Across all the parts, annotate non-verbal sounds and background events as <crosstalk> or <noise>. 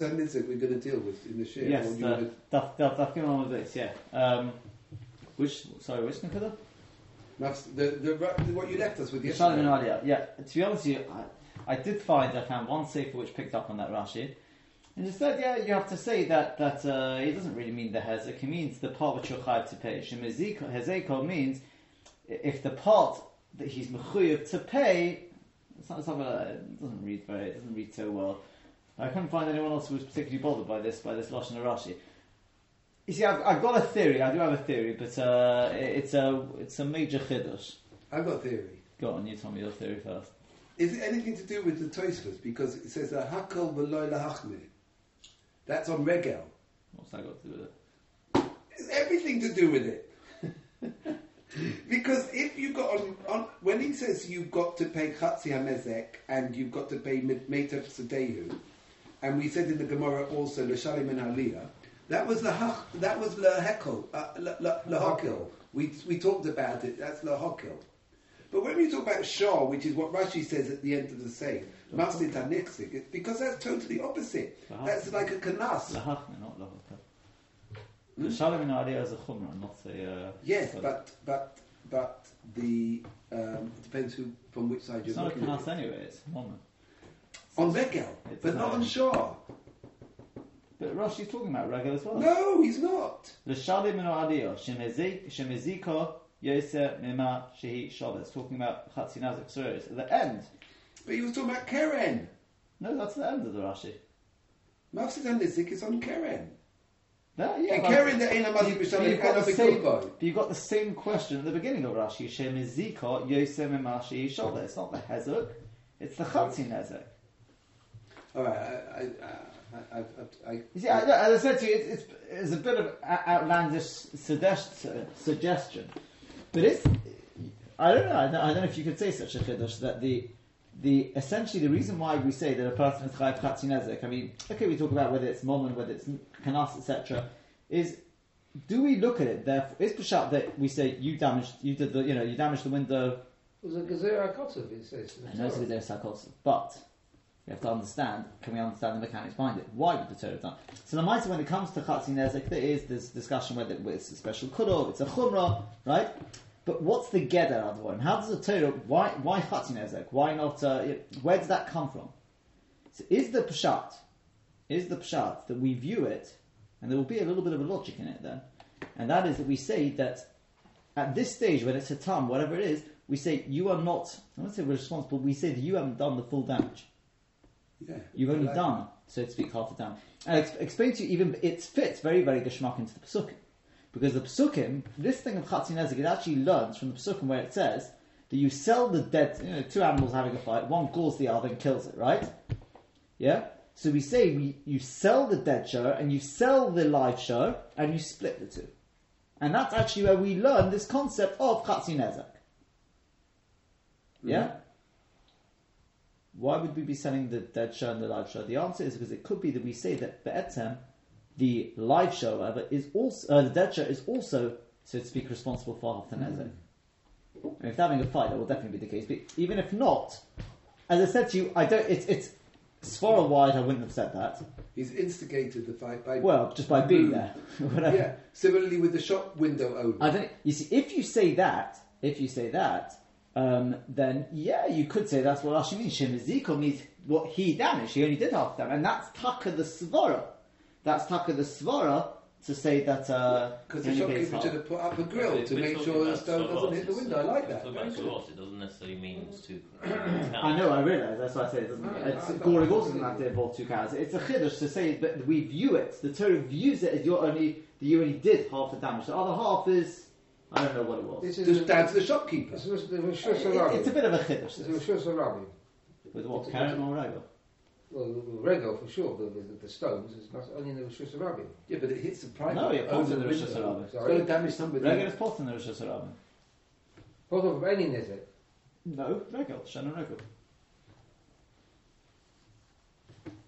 It we're going to deal with in the share? Yes, the, daf, daf on with this, yeah. Um, which, sorry, which? That's the, the, the, what you left us with Shalom yesterday. and Aliyah. Yeah, to be honest with you, I, I did find, I found one sefer which picked up on that Rashi. And just said, yeah, you have to say that, that uh, it doesn't really mean the hezek, it means the part which you're chayav to pay. Hezeko means if the part that he's mechuyev to pay, it's not something that, it doesn't read very, it doesn't read so well. I couldn't find anyone else who was particularly bothered by this, by this Lashon Rashi. You see, I've, I've got a theory, I do have a theory, but uh, it- it's, a, it's a major chiddush. I've got a theory. Go on, you tell me your theory first. Is it anything to do with the Tosfos? Because it says a hakol v'loy lahachmir. That's on regel. What's that got to do with it? It's everything to do with it. <laughs> because if you got on, on when he says you've got to pay chatzi hamezek and you've got to pay meitav sadehu, and we said in the Gemara also l'shalim and aliyah, that was the that was lehekel, uh, lehakel. We we talked about it. That's lehakel. But when we talk about shah, which is what Rashi says at the end of the saying, masid haniksik, it's because that's totally opposite. That's like a kanas. Not. The Shalom in Aliyah is a chumrah, not a. Uh, Yes, but but but the um, it depends who from which side It's you're not a looking kanas anyway, it's moment. On Regel, It's but not on Shah. But Rashi's talking about Regel as well. No, he's not. The Shalom in Aliyah, Shemeziko Yosef Mima Shehi Shabbos, talking about Chatzi Nazik. At the end. But he was talking about Keren. No, that's the end of the Rashi. Mafsid and Nizik is on Keren. No, yeah, And Keren the Eina Mazik got and same- but you've got the same question at the beginning of Rashi. Shemeziko Yosef Mima Shehi Shabbos. It's not the Hezuk, it's the Chatzi Nezek. All right, I, I, I, I, I, I, You see, I, as I said to you, it's, it's, it's a bit of outlandish suggest, uh, suggestion, but it's I don't know. I don't, I don't know if you could say such a chiddush that the the essentially the reason why we say that a person is chayav chatzi nezek. I mean, okay, we talk about whether it's moment, whether it's kanas, etc. Is do we look at it? Therefore, is pshat that we say you damaged, you did the, you know, you damaged the window. It was a Gezerah Kotov, it says. in the I know it's a Torah. bit but we have to understand. Can we understand the mechanics behind it? Why would the Torah have done? So the mitzvah, when it comes to chatzin nezek, there is this discussion whether it's a special kudov, it's a chumrah, right? But what's the get out of one? How does the Torah? Why why chatzin nezek? Why not? Uh, where does that come from? So is the pshat? Is the pshat that we view it, and there will be a little bit of a logic in it then, and that is that we say that at this stage, when it's a tam, whatever it is, we say you are not. I don't say we're responsible. We say that you haven't done the full damage. Yeah. You've only Like- done, so to speak, half the time. And I ex- explain to you, even it fits very, very geschmack into the psukim, because the psukim, this thing of chatzin nezek, it actually learns from the psukim where it says that you sell the dead, you know, two animals having a fight, one galls the other and kills it, right? Yeah. So we say we you sell the dead show and you sell the live show and you split the two. And that's actually where we learn this concept of chatzin nezek. Yeah? Mm-hmm. Why would we be selling the dead show and the live show? The answer is because it could be that we say that Be'etem, the live show, however, is also, uh, the dead show is also, so to speak, responsible for half the nezek. And if they're having a fight, that will definitely be the case. But even if not, as I said to you, I don't, it's, it's, Svara wide, I wouldn't have said that. He's instigated the fight by. Well, just by being there. <laughs> Whatever. yeah. Similarly with the shop window owner. I don't. You see, if you say that, if you say that, um, then yeah, you could say that's what Rashi means. Shemaziko means what he damaged. He only did half damage, and that's taka the svara. That's taka the svara to say that Because uh, the he only pays shopkeeper should have put up a grill If to make talking sure the about stone doesn't Shavuot, hit the window. I like that. we're talking it doesn't necessarily mean two I know, I realise. That's why I say it doesn't. I- It's, I- Gorig also doesn't have to involve two cows. It's a chiddush to say that we view it. The Torah views it as you only that you only did half the damage. The other half is I don't know what it was. This is down to the shopkeeper. It's Rosh- the Rosh It- Hashanah. it's a bit of a chiddush. It's this. Rosh Hashanah. With what? It's- Keren or Rego? Well, the Rego for sure, but the, the stones is not only in the Rosh Hashanah. Yeah, but it hits the private No, yeah, owner part of the Rosh window. Hashanah. It's going to damage somebody. Rego is pot in the Rosh Hashanah. Part of any nezek. No, Rego. Shannon Rego.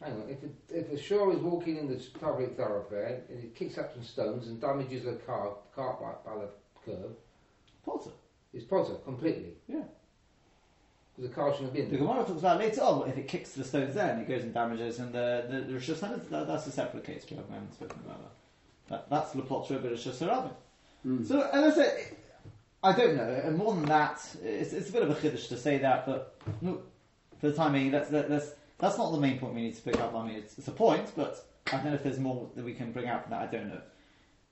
Hang on, if a, if a shore is walking in the public thoroughfare and it kicks up some stones and damages a car, cart by, by the curb, Potter. it's Potter completely. Yeah. There's a car shouldn't have been The. Gemara talks about later on, if it kicks the stones there and it goes and damages, and the the, the Rosh Hashanah, that, that's a separate case. We haven't, spoken about that. That that's Lepotra but Rosh Hashanah. Mm. So, as I say, I don't know. And more than that, it's, it's a bit of a chiddush to say that, but no, for the time being, that's, that, that's, that's not the main point we need to pick up. I mean, it's, it's a point, but I don't know if there's more that we can bring out from that. I don't know.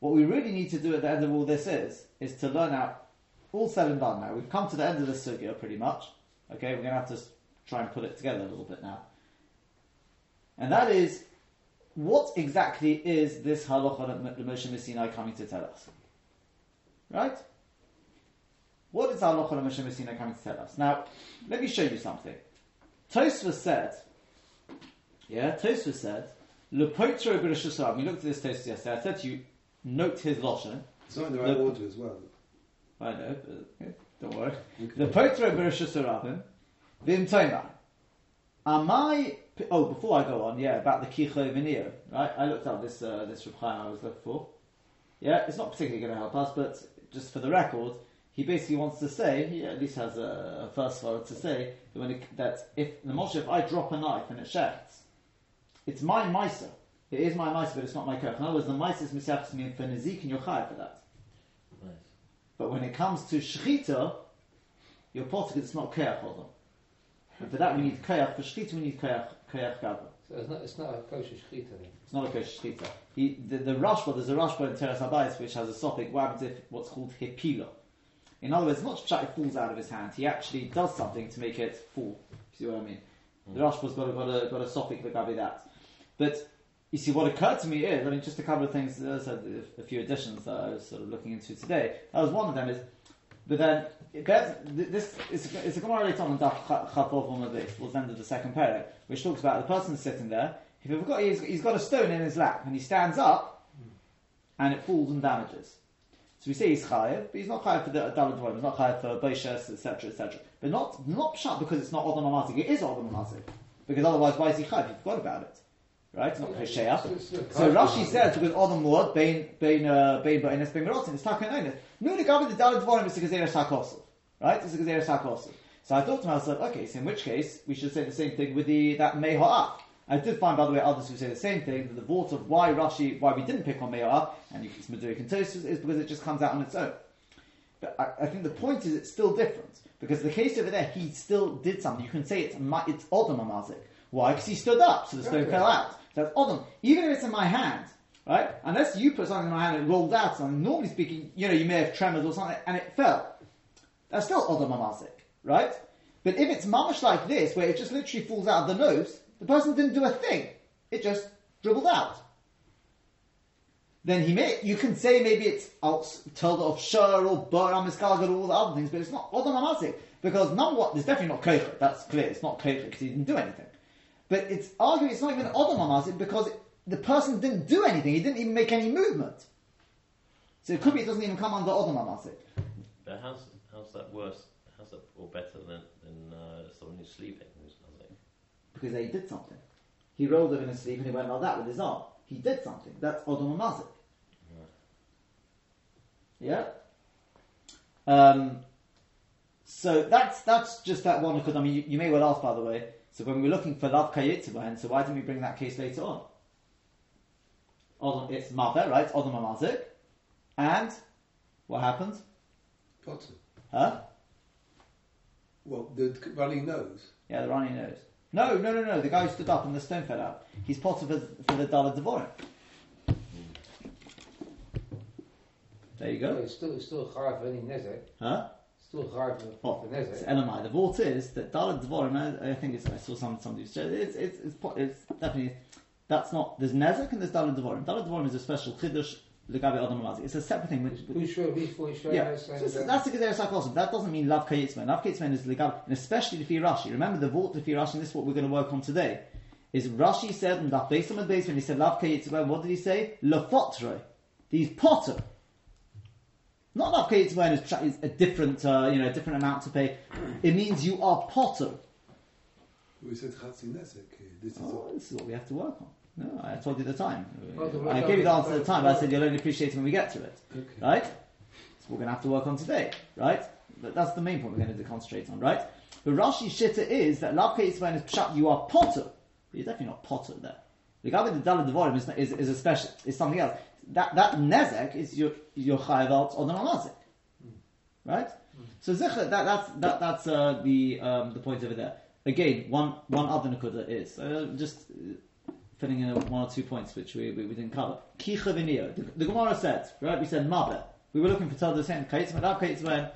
What we really need to do at the end of all this is, is to learn out, all said and done now. We've come to the end of this sugya pretty much. Okay, we're going to have to try and put it together a little bit now. And that is, what exactly is this halacha that Moshe Messina coming to tell us? Right? What is halacha that Moshe Messina coming to tell us? Now, let me show you something. Tosfos said, yeah, Tosfos said, b'rishusar. We looked at this Tosfos yesterday. I said to you, note his lashon. It's not in the right The- order as well. I know, but don't worry. The potro b'rishusarabim, vim tomar. Am I? Oh, before I go on, yeah, about the kicho vinio, right? I looked up this uh, this Reb I was looking for. Yeah, it's not particularly going to help us, but just for the record, he basically wants to say, he at least has a, a first word to say that when it, that if the Moshe, if I drop a knife and it shechts, it's my miser. It is my miser, but it's not my koch. In other words, the miser is misachs me for nezik and you're for that. Nice. But when it comes to shechita, you're potter because it's not koyach hodom. And for that we need koyach. For shechita we need koyach koyach gaba. So it's not, it's not a kosher shechita then. It's not a koyach shechita. He, the, the Rashba, there's a Rashba in Toras HaBayis which has a suffix, what happens if what's called hipila. In other words, not just it falls out of his hand, he actually does something to make it fall. You see what I mean? The hmm. Rashba's got a, got a, got a suffix for that. But you see, what occurred to me is, I mean, just a couple of things, uh, so a few additions that I was sort of looking into today. That was one of them is, but then, this is it's a Gemara later on in Daf the base, towards the end of the second paragraph, which talks about the person sitting there, if you've got, he's, he's got a stone in his lap, and he stands up, and it falls and damages. So we say he's chayiv, but he's not chayiv for the dalad dvarim, he's not chayiv for boishes, etc., etc. But not not shut because it's not odom. It is odom because otherwise, why is he chayiv? You forgot about it, right? It's not. It's- it's So Rashi says because odom word bein bein uh, bein ba'ines bein merotzin. It's taken onis. No, the gabi the dalad dvarim is a gezeres hakosov, right? It's a gezeres hakosov. So I thought to myself, okay, so in which case we should say the same thing with the that meho'ah. I did find, by the way, others who say the same thing, that the thought of why Rashi, why we didn't pick on meho'ah, and you- it's Meduik and Tosfos, is because it just comes out on its own. But I, I think the point is it's still different. Because the case over there, he still did something. You can say it's, it's Odom Amazik. Why? Because he stood up, so the stone Okay. fell out. So that's Odom. Even if it's in my hand, right? Unless you put something in my hand and it rolled out, so normally speaking, you know, you may have tremors or something, and it fell. That's still Odom Amazik, right? But if it's mamash like this, where it just literally falls out of the nose, the person didn't do a thing. It just dribbled out then he may, you can say maybe it's told of Shur or Bur Amiskalgar or all the other things, but it's not Odom Amazik. Because number one, there's definitely not Kocher, that's clear, it's not Kocher because he didn't do anything. But it's arguing it's not even Odom Amazik because the person didn't do anything, he didn't even make any movement. So it could be it doesn't even come under Odom. But how's how's that worse? How's that or better than than uh, someone who's sleeping? Who's nothing? Because he did something. He rolled over in his sleep and he went like that with his arm. He did something. That's Odom Amazik. Yeah. Um, so that's that's just that one. Because I mean, you, you may well ask, by the way. So when we're looking for love kayitzibahen, so why didn't we bring that case later on? Odom, it's maver, right? Odom amazik, and what happened? Potter. Huh? Well, the running nose. Yeah, the running nose. No, no, no, no. The guy who stood up and the stone fell out. He's potter for, for the Dalad Devorim. There you So go. It's still, it's still chayav for any nezek. Huh? Still for, Oh, for it's. LMI. The vault is that Dalad Devorim. I, I think it's, I saw some somebody say it's it's it's, it's definitely that's not. There's Nezek and there's Dalad Devorim. Dalad Devorim is a special chiddush legabe Adam Amazi. It's a separate thing. Which, Who's sure, who's for sure? yeah, so, so that's the Gezerah Sarkosim. That doesn't mean love kayitzman. Love kayitzman is legabe, and especially the Rashi. Remember the vault the Rashi, and this is what we're going to work on today. Is Rashi said in that base on the base when he said love kayitzman, what did he say? Lefotre. These potter. Not love kayitzman is, tra- is a different, uh, you know, a different amount to pay. It means you are potter. We said Chatzi Nesek. This is Oh, this is what we have to work on. No, I told you the time. Well, I gave you the answer at the time, but I said you'll only appreciate it when we get to it. okay. Right? So we're going to have to work on today, right? But that's the main point we're going to concentrate on, right? But Rashi's shitta is that Lav Yitzvain is pshat, you are potter. But you're definitely not potter there. The guy with the Dalad Devorim is, is, is a special, is something else. That, that nezek is your, your chayav out on the namazik. Right? So zichar, that, that's, that, that's uh, the, um, the point over there. Again, one, one other nakuda is, uh, just uh, filling in one or two points which we, we, we didn't cover. Kicha v'niyah. The, the Gemara said, right, we said mother. We were looking for Todd the same, Kayitzman, Rav Kayitzman.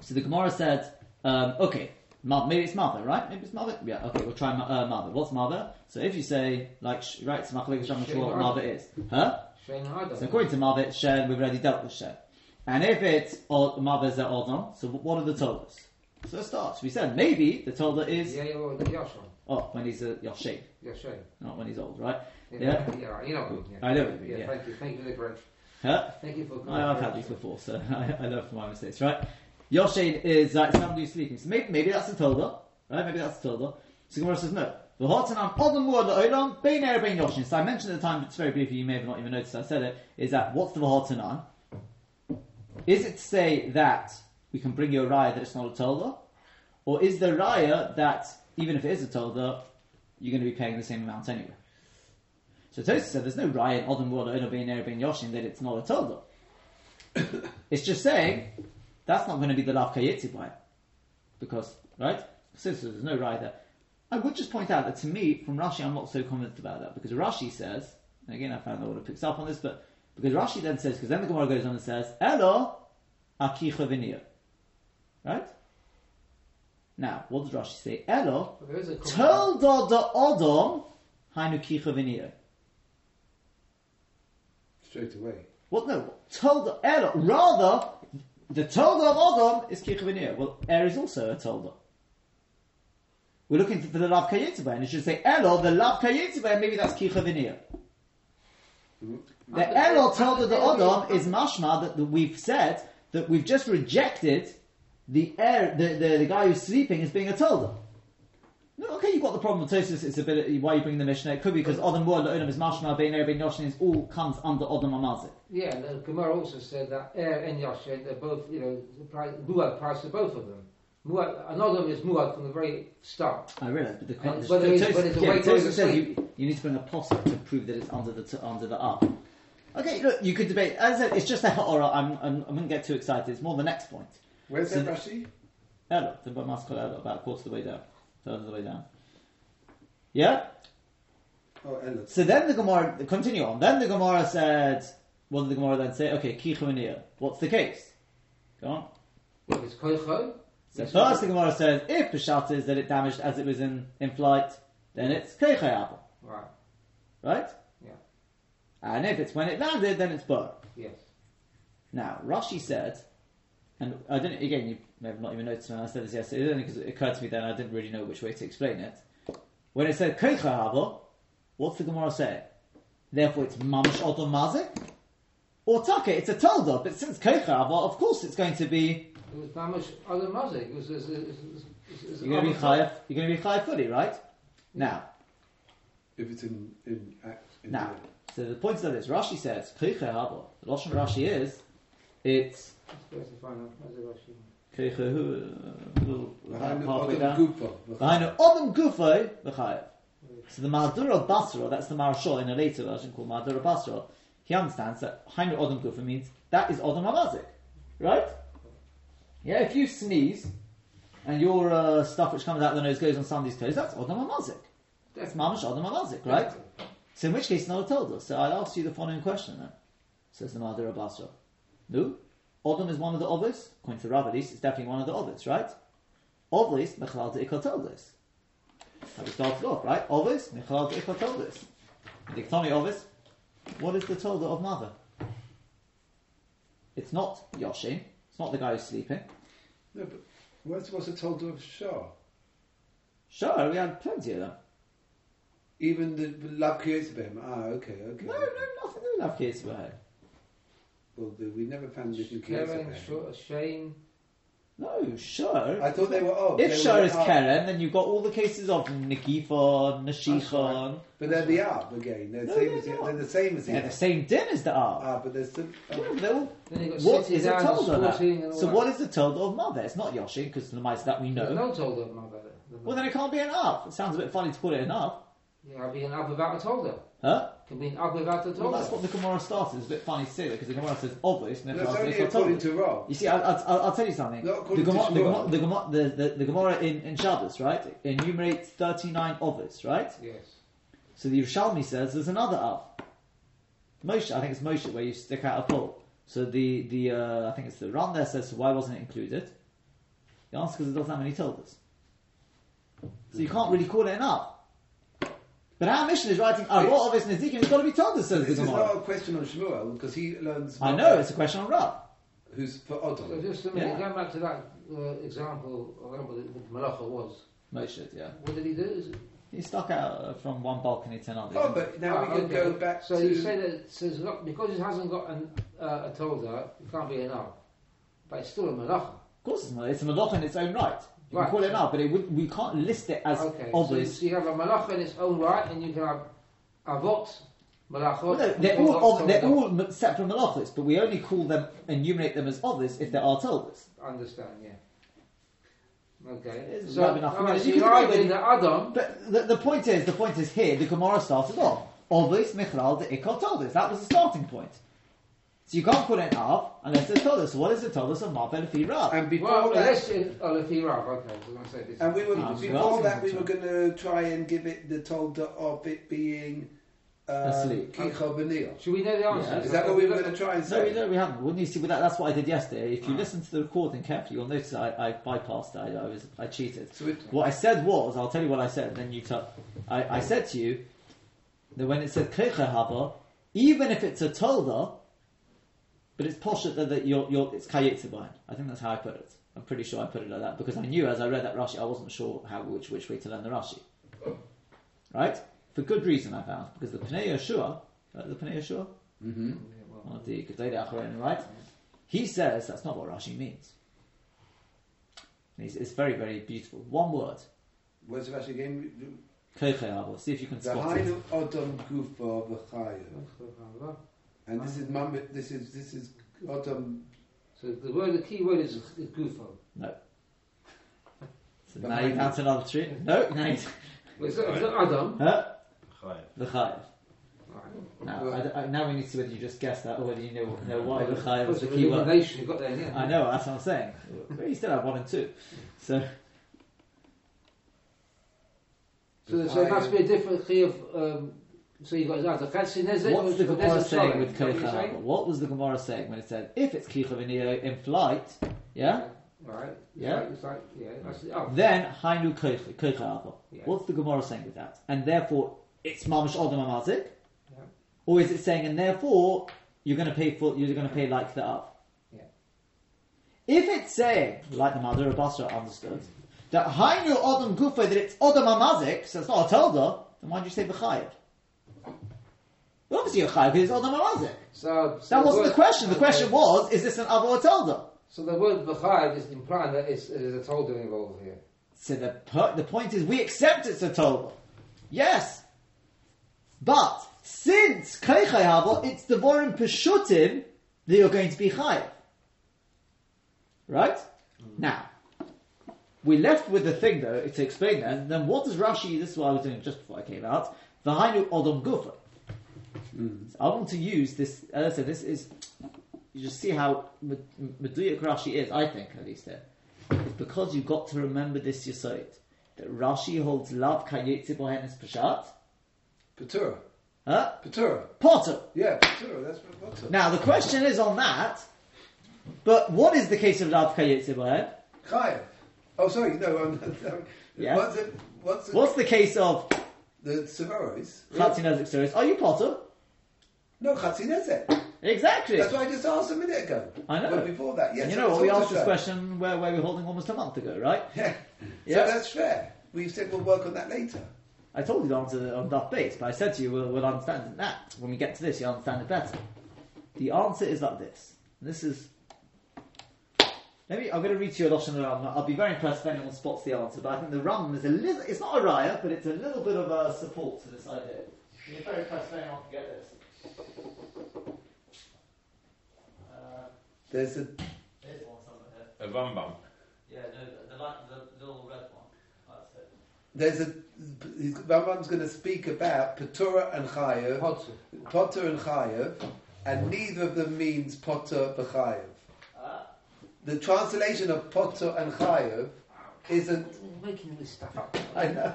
So the Gemara said, um, okay, maybe it's mother, right? Maybe it's mother. Yeah, okay, we'll try uh, mother. What's mother? So if you say, like, right, it's Machlek Sham Shem what Adam. mother is. Huh? So according to it's Shen, we've already dealt with Shen. And if it's o- mother's so what are the Toldas? So it starts. We said maybe the Tolda is, Yeah, yeah, well, Yashon. oh, when he's a Yoshev, Yeah, Shane. not when he's old, right? Yeah, Yeah. yeah, you know what I mean. Yeah. I know what you mean, Yeah, yeah. thank you. Thank you for the correction. Huh? Thank you for I, I've had these before, so <laughs> I, I learn from my mistakes, right? Yoshin is like somebody who's sleeping. So maybe, maybe that's a Tolda, right? Maybe that's a Tolda. So Gemara says no. The Hotanam Odom Word Olam Bein Ere Bein Yoshin. So I mentioned at the time, it's very briefly, you may have not even noticed I said it, is that what's the Hotanan? Is it to say that we can bring you a raya that it's not a Tolda? Or is the raya that even if it is a Tolda, you're going to be paying the same amount anyway? So Tosa said there's no raya in Odom Word Olam Bein Ere Bein Yoshin that it's not a Tolda. <coughs> It's just saying that's not going to be the lav kayetzi by because right. So, so there's no raya there. I would just point out that to me, from Rashi, I'm not so convinced about that because Rashi says, and again, I found no one picks up on this, but because Rashi then says, because then the Gemara goes on and says, "Elo akicha v'niyah," right? Now, what does Rashi say? Elo There is a comment. tolda da odom hainu kicha v'niyah. Straight away. What no? Tolda Elo. Rather, the Tolda of Odom is Kichavinir. Well, Er is also a Tolda. We're looking for the Lav Kayitzba, and it should say Elo, the Lav Kayitzba, and maybe that's Kichavinir. The Elo Tolda the Odom is mashma that, we've said that we've just rejected the air, the, the, the guy who's sleeping as being a Tolda. No, okay, you've got the problem with Tosis, its a ability, why you bring the Mishnah. It could be because Odom Word, Odom is mashma, Bein Er, Bein Yoshin, is all comes under Odom Amazik. Yeah, and the Gemara also said that Er and Yashin, they're both, you know, the price, Muad price for both of them. Muad, another is Muad from the very start. Oh, I realise, but the, And the, whether it's- Tosis- whether it's yeah, weight Tosis or it's a says sleep. you, you need to bring a posset to prove that it's under the t- under the up. Okay, look, you could debate. As I said, it's just a ha'ora. I'm, I'm, I wouldn't get too excited. It's more the next point. Where's So- that Rashi? Ella, the Bamas called Ella, about a quarter of the way down, third of the way down. Yeah. Oh, Ella. So then the Gemara continue on. Then the Gemara said, what did the Gemara then say? Okay, kichuania. What's the case? Go on. If it's Koicho, So first the Gemara says, if Peshat is that it damaged as it was in, in flight, then it's keichayabel. Right, Right? Yeah. And if it's when it landed, then it's bur. yes. Now, Rashi said, and I didn't, again, you may have not even noticed when I said this yesterday, only because it occurred to me then I didn't really know which way to explain it. When it said Keicha Hava, what's the Gemara say? Therefore it's Mamish Odom Mazik? Or Take, it's a Tolda, but since Keicha Hava, of course it's going to be, It was Mamish other Mazik. It was, it was, it was, it was, it was you're going to be Chayav, you're going to be Chayav fully, right? Now, If it's in in. Uh, in now, so the point of this, Rashi says, Keicha Hava, the Lashon Rashi is, it's Let's find out. How's it Rashi? Hu, uh, Behind the halfway bottom down. Gufa. Behind an Odom Gufay, V'chayev. So the Mahadura Basra, that's the Marashal in a later version called Mahadura Basra, he understands that behind the Odom Gufa means that is Odom Amazik. Right? Yeah, if you sneeze and your uh, stuff which comes out of the nose goes on somebody's toes, that's Odom Amazik. That's Mamash Odom Amazik, right? So in which case, not a Tolda. So I'd ask you the following question then. Says the Mahadura Basra. No? Odom is one of the others. According to Rav, at least, it's definitely one of the others, right? Obvious, Mechalal to Ikot Toldas. How we started off, right? Obvious, Mechalal to Ikot Toldas. Diktoni Obvious, what is the Tolda of mother? It's not Yoshin. It's not the guy who's sleeping. No, but what's what's it told of Shah? Sure, we had plenty of them. Even the love Lab creates him. Ah, okay, okay. No, no, nothing to love kids about it. Well, the, we never found anything Kevin, creates Sh- Shane, No, sure. I thought they were odd. if They Shur is Av. Keren, then you've got all the cases of Nikifon, Nashichon. But they're the Av again. They're, No, same they're as the, they're the same as the They're the same din as the Av. Ah, but there's still. Yeah, Oh. but they're all- Then you've got What a down told of that? So that. what is the told of mother? It's not Yoshin because the mice that we know. There's no told of mother. Well, then it can't be an Av. It sounds a bit funny to call it an Av. Yeah, I'll be an up without a tolder. Huh? Can be an up without a Well, that's what the Gemara started. It's a bit funny to say that because the Gemara says obvious. And That's it's only according to Rav. You see, I, I, I'll, I'll tell you something. The according Gemara, the, Gemara, the, Gemara, the, the, the Gemara in, in Shabbos, right? Enumerates 39 others, right? Yes. So the Yerushalmi says there's another Av. Moshe, I think it's Moshe where you stick out a pole. So the, the uh, I think it's the Ram there says, so why wasn't it included? The answer is because it doesn't have any tildes. So you can't really call it an Av. But our mission is writing a lot of this in Ezekiel, it's got to be told us, says the This is Gemara. not a question on Shmuel because he learns. I know, it's a question on Rav. Who's for So Odom. just a minute, Yeah. going back to that uh, example, I don't what the, the Malacha was. Moshe, yeah. What did he do? Is it- He stuck out uh, from one balcony to another. Oh, but now Ah, we can okay. go back So to. you say that it says look, because it hasn't got an, uh, a tolder, it can't be an up. But it's still a Malacha. Of course it's not. It's a malach in its own right. You Right. can call it now, but it would, we can't list it as Okay. Obvious. so you have a Malacha in its own right, and you can have Avot, Malachot. Well, no, they're all, ob- they're all separate malachos, but we only call them, enumerate them as obvious if they are tildes. Understand, yeah. Okay. So, enough. right, You so can you're debate arguing that Adam, But the, the point is, the point is here, the Gemara started off. Obvious Michal de Ikot tildes. That was the starting point. So you can't put it in Av unless it's tildes. So what is the tildes of Mav and Rav? and before well, that, unless you, oh, if Rav, okay, I was going to say this. and we were Ah, before well, that we were going to try and give it the told of it being uh, Asleep. Kicho Benil. Should we know the answer? Yeah. Is that what we were going to try and No, say? we, no, we haven't. Wouldn't you see? But that, that's what I did yesterday. If you listen to the recording carefully, you'll notice I, I bypassed it. I, I was I cheated. So it, What I said was, I'll tell you what I said. Then you tell. I, I said to you that when it said Kecha Haba, even if it's a Tolda, but it's posh that, that you're, you're, it's Kayetzibain. I think that's how I put it. I'm pretty sure I put it like that because I knew as I read that Rashi, I wasn't sure how which which way to learn the Rashi. Right? For good reason, I found because the Pnei Yehoshua, uh, the Pnei Yehoshua, mm-hmm. one of the Gedolei Acharonim, right? He says that's not what Rashi means. It's, it's very, very beautiful. One word. What's the Rashi again? Keichei Haba. See if you can The spot it. Hainu Odom Gufa V'Chayu. And this is Mum. This is this is Odom. So the word, the key word is, is Gufo. No. <laughs> So The now you've Hainu. answered another three. No, now <laughs> you Well, is that, is that Adam? huh? Chayev. The Chayev. Right. Now, I, I, now we need to see whether you just guessed that or whether you know, know why the Chayev was the the key word. elimination you got there, yeah. I know, that's what I'm saying. But you still have one and two. So, So, so it must be a different key of. Um, so you've got Nezek or what's the Gemara saying with that what Keichei you're saying? Haba? What was the Gemara saying when it said, if it's Kicha in flight, yeah? Right. It's Yeah. Like, like, yeah, the, oh. Then Hainu Keichei Yeah. What's the Gemara saying with that? And therefore, it's Mamash Odom Amazik? Yeah. Or is it saying, and therefore, you're going to pay for, you're going to pay like the up? Yeah. If it's saying, like the Mother of Basra understood, that Hainu Odom Gufa, that it's Odom Amazik, so it's not a Telda, then why did you say B'chayev? Obviously you're Chayev because it's. So, so That wasn't word- the question. The okay. question was, is this an Avo or? So the word B'chayev is implying that it's, there's a tolder involved here. So the, the point is, we accept it's a Torah. Yes. But, since Haba, it's the Vorim Peshutim that you're going to be Chayav. Right? Mm-hmm. Now, we left with the thing though, to explain that, then what does Rashi, this is what I was doing just before I came out, V'hainu Odom Gufa. So I want to use this, as I said, this is, you just see how Med- Meduyak Rashi is, I think, at least there. It's because you've got to remember this Yesod. That Rashi holds Lav Kayetzi Bohenes Peshat. Petura. Huh? Petura. Potter. Yeah, Petura. That's what Petura. Now the question is on that, but what is the case of Lav Kayetzi Bohen? Chayev. Oh, sorry. No. Um, Yeah. What's it? What's it? What's the case of The Severos. Chatzi Nezek? Are you Potter? No, Chatzinezek. Exactly. That's what I just asked a minute ago. I know. But before that, yes. and you know? We asked this question where, where we were holding almost a month ago, right? <laughs> Yeah. Yeah. So that's fair. We said we'll work on that later. I told you the answer on that base, but I said to you, we'll, we'll understand that. When we get to this, you'll understand it better. The answer is like this. This is Let me. I'm going to read to you a Lashon Ram. I'll be very impressed if anyone spots the answer. But I think the Ram is a little. It's not a raya, but it's a little bit of a support to this idea. I'll be very impressed if anyone can get this. Uh, There's a there's one somewhere here. A Rambam. Yeah, no, the, the, the little red one. That's it. there's a he's- Rambam's going to speak about Petura and Chayev, Potter. Potter and Chayev, and neither of them means Potter b'Chayev. The translation of Potter and Chayev isn't. You're making this stuff up. <laughs> I know.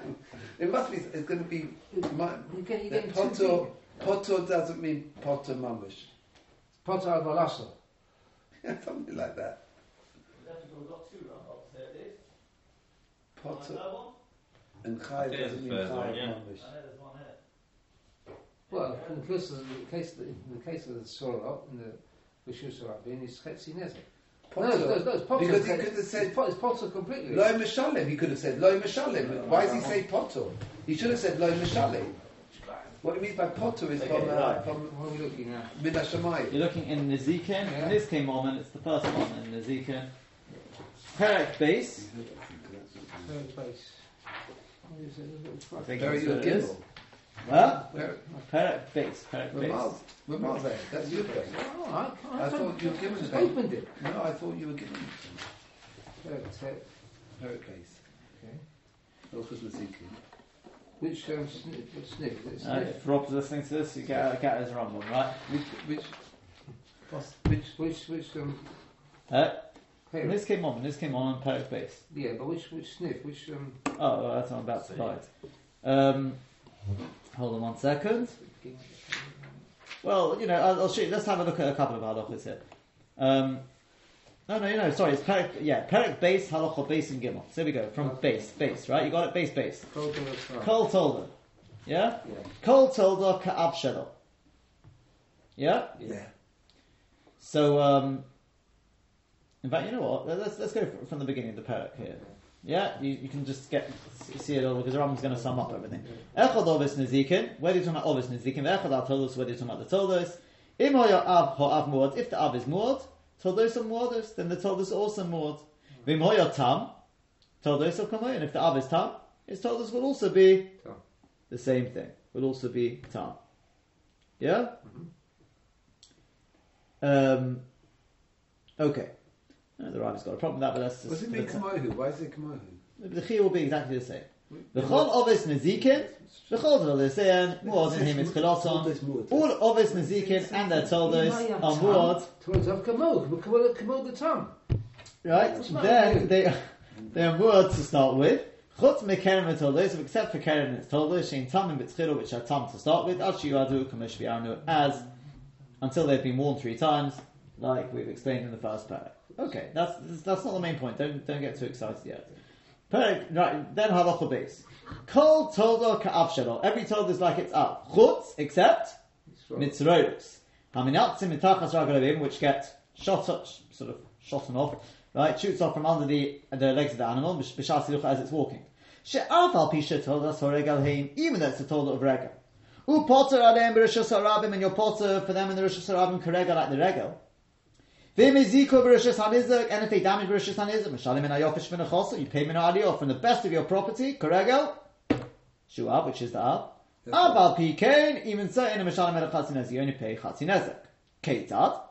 It must be. It's going to be. My, You're you're that getting too Potter. Potter doesn't mean Potter mamish. Potter al Valasa. <laughs> Something like that. we've got two Rambams here. Potter and Chayev Yeah, doesn't mean the Chayev yeah. mamish. I know there's one here. Well, in the case of the case, in the case of the Surah, in the Rishus Rabbin, it's Chetzi Nezek. No, Potter. no, no, it's Potter. Because he could have said- it's, Potter completely. Lo Mishalim, he could have said Lo Mishalim. Why does he say Potter? He should have said Lo Mishalim. What he means by Potter is Okay, from, uh, right. from What are we looking at? Min HaShamayim. You're looking in Nezikin. Yeah. In this came on, and it's the first one in Nezikin. Perek base. Third base. What is it? Look at the Very Very good. Huh? Very- Perek base. Perek base. Ramaz, Ramaz, there. that's your place. Oh, I, can't- I thought you were given just that. opened it. No, I thought you were giving Third, third, Eric case. Okay. That was Mazinki. Which um, sniff? Which sniff? Is it Uh, sniff? if Rob's listening to this, you get, get his wrong one, right? Which, which, Which which which um? Uh, Hey, when this came on, when this came on on Perek base. yeah, but which which sniff? Which um? Oh, well, that's what I'm about to write. Um, hold on one second. Well, you know, I'll, I'll show you. Let's have a look at a couple of halachas here. Um, no, no, no, sorry, it's Perek, yeah, Perek base, halacha base and gimel. So there we go, from base, base, right? You got it, base, base. Cold to the start. Kol tolda. Yeah? Yeah. Kol tolda ka'ab. Yeah? yeah. So, um, in fact, you know what? Let's, let's go from the beginning of the parak here. Yeah, you, you can just get see it all because Rambam's going to sum up everything. Echad ovis nezikin. Where do you talk about ovis nezikin? Echad al tolos. Where do you talk about the tolos? Im hoya av ho av muad. If the av is muad, tolos are muados. Then the tolos are also muad. Vim hoya tam. Tolos are kamoy. And if the av is tam, his tolos will also be the same thing. Will also be tam. Yeah. Um. Okay. Uh, the Rabbi's got a problem with that, but that's just. What's it mean Kamohu? Why is it Kamohu? The chi will be exactly the same. The chol ovis nezikin, the chol toldosein, muad in him is chiloson. All ovis nezikin and their toldos are muad, Towards of Kamod, but Kamod Kamod the tongue. right? Then they they are muad to start with. Chutz mekerem and toldos, except for kerem and its toldos, shein tamim b'tchilu, which are tam to start with. Al shiyadu kamish v'yarnu as until they've been worn three times, like we've explained in the first parak. Okay, that's that's not the main point. Don't don't get too excited yet. Parak, right, then halacha base. Kol toldo ka'avshelo. Every told is like it's up. Chutz, except mitzrodos. Haminatzim mitachas ragalavim, which get shot up, sort of shot off, right? Shoots off from under the the legs of the animal, b'shas silucha as it's walking. She'af al pisha told us horegal heim, even though it's a told of regal. U potter alem b'rishos harabim, and your potter for them in the rishos harabim karega like the regal. V'miziko b'rishos hanizak, and if they damage b'rishos hanizak, mishalim in ayofish v'nechosa, you pay min from the best of your property, karega, shuab, which is the ab. Abal Pikain, even so, in a mishalim el chatzinezek, you only pay chatzinezek. Keitad,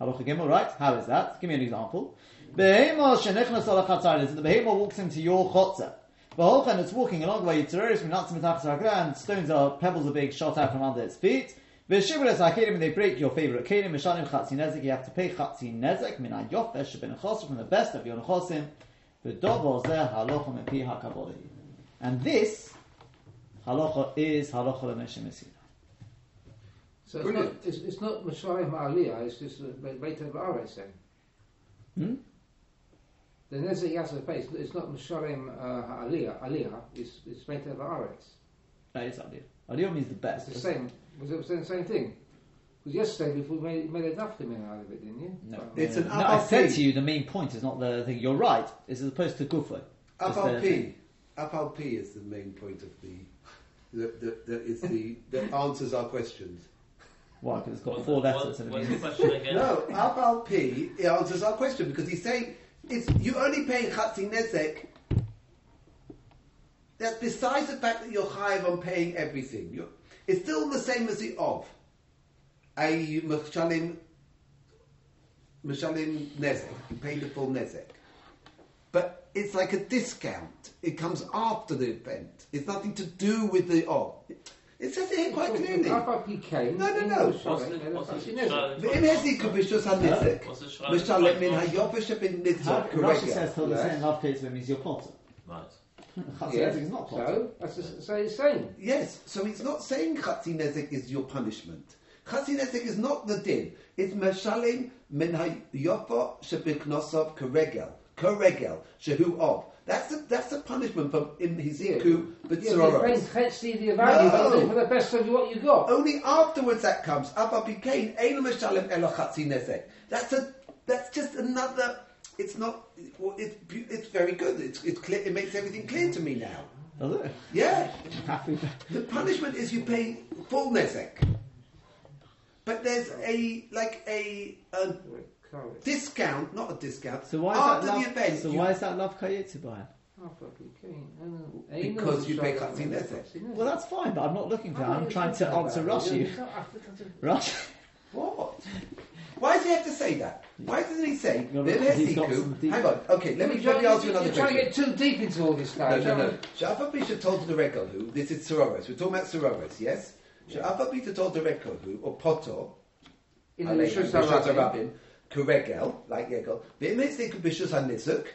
halacha gimel, right? How is that? Give me an example. Behema shenichnas ala chatzar, the behema walks into your chotzer. V'holchen, it's walking along the way, Yitzeroris, Minatzim, Mitachas Ragla, and stones are, pebbles are being shot out from under its feet. V'shivulas hakedim, they break your favorite kedim, Mishalim Chatzi Nezek, you have to pay Chatzi Nezek, Min HaYofesh, Shebin Chosim, from the best of your Nechosim, V'dobo zeh halocha min pi hakavodi. And this, halacha is halacha l'meshem mesina. So it's Brilliant. not, it's, it's not Masharim Aliyah, it's just Beit Aretz then. Hmm? The Nezek Yasser base, it's not Masharim uh, Aliyah, Aliyah, it's, it's Beit of That is Aliyah. Aliyah means the best. It's the same, was it saying the same thing? Because yesterday we made, made a naftamin out of it, didn't you? No. It's an no, I said to you the main point is not the thing. You're right. It's as opposed to gufa. It's Apal the- P. Is the main point of the. The, the, the, it's the that answers our questions. Why? Because it's got What's four letters. what- it What's the means- question again? No, Apal P answers our question because he's saying it's, you're only paying Chatzi Nezek. That besides the fact that you're chayiv on paying everything, you're, it's still the same as the of. I Mishalim Mishalim Nezek, you pay the full Nezek. But it's like a discount. It comes after the event. It's nothing to do with the of. It says it here quite clearly. No, no, no. The Imhezi Kavishus HaNizek. Min Rashi says till the same after it's when he's your. Right. <laughs> Chatzi Yes. Is not potter. So, that's the, so it's saying. Yes, so it's not saying Chatzi Nezek is your punishment. Chatzi Nezek is not the din. It's Meshalim min hayofa shebiknosov keregel. Keregel, shehu of. That's a, that's a punishment from in Hiziku Yeah, you're paying B'tzoros. Chetzi the value No. but for the best of what you got. Only afterwards that comes. Abba Pikain, Ein Meshalim elo Chatzi Nezek. That's a, that's just another, it's not, well, it's, it's very good. It's, it's clear, it makes everything clear to me now. Does it? Yeah. Happy. The punishment is you pay full nezek. But there's a like a, a discount, not a discount. So why is after that love? the event? so you- why is that love kayetsu by? Half up he came. and- Because you pay Shabbat, Chatzi and Nezek. Well, that's fine, but I'm not looking for. I that. I'm trying to answer about it. Rashi. You can't- <laughs> Rashi. What? Why does he have to say that? Why doesn't he say? No, "V'im because he's got hesiku-" some deep- Hang on. Okay, let me, You're let me ask you another You're trying to get too deep into all this No, now. no, no. Sha'afa Bisha told the Rekohu, this is Sororos. We're talking about Sororos, yes? Sha'afa Bisha told the Rekohu, or Poto, In the Aleichem, Rishus B'shas HaRabim. HaRabim, Keregel, like Yegel, V'im hesiku b'shus hanizuk,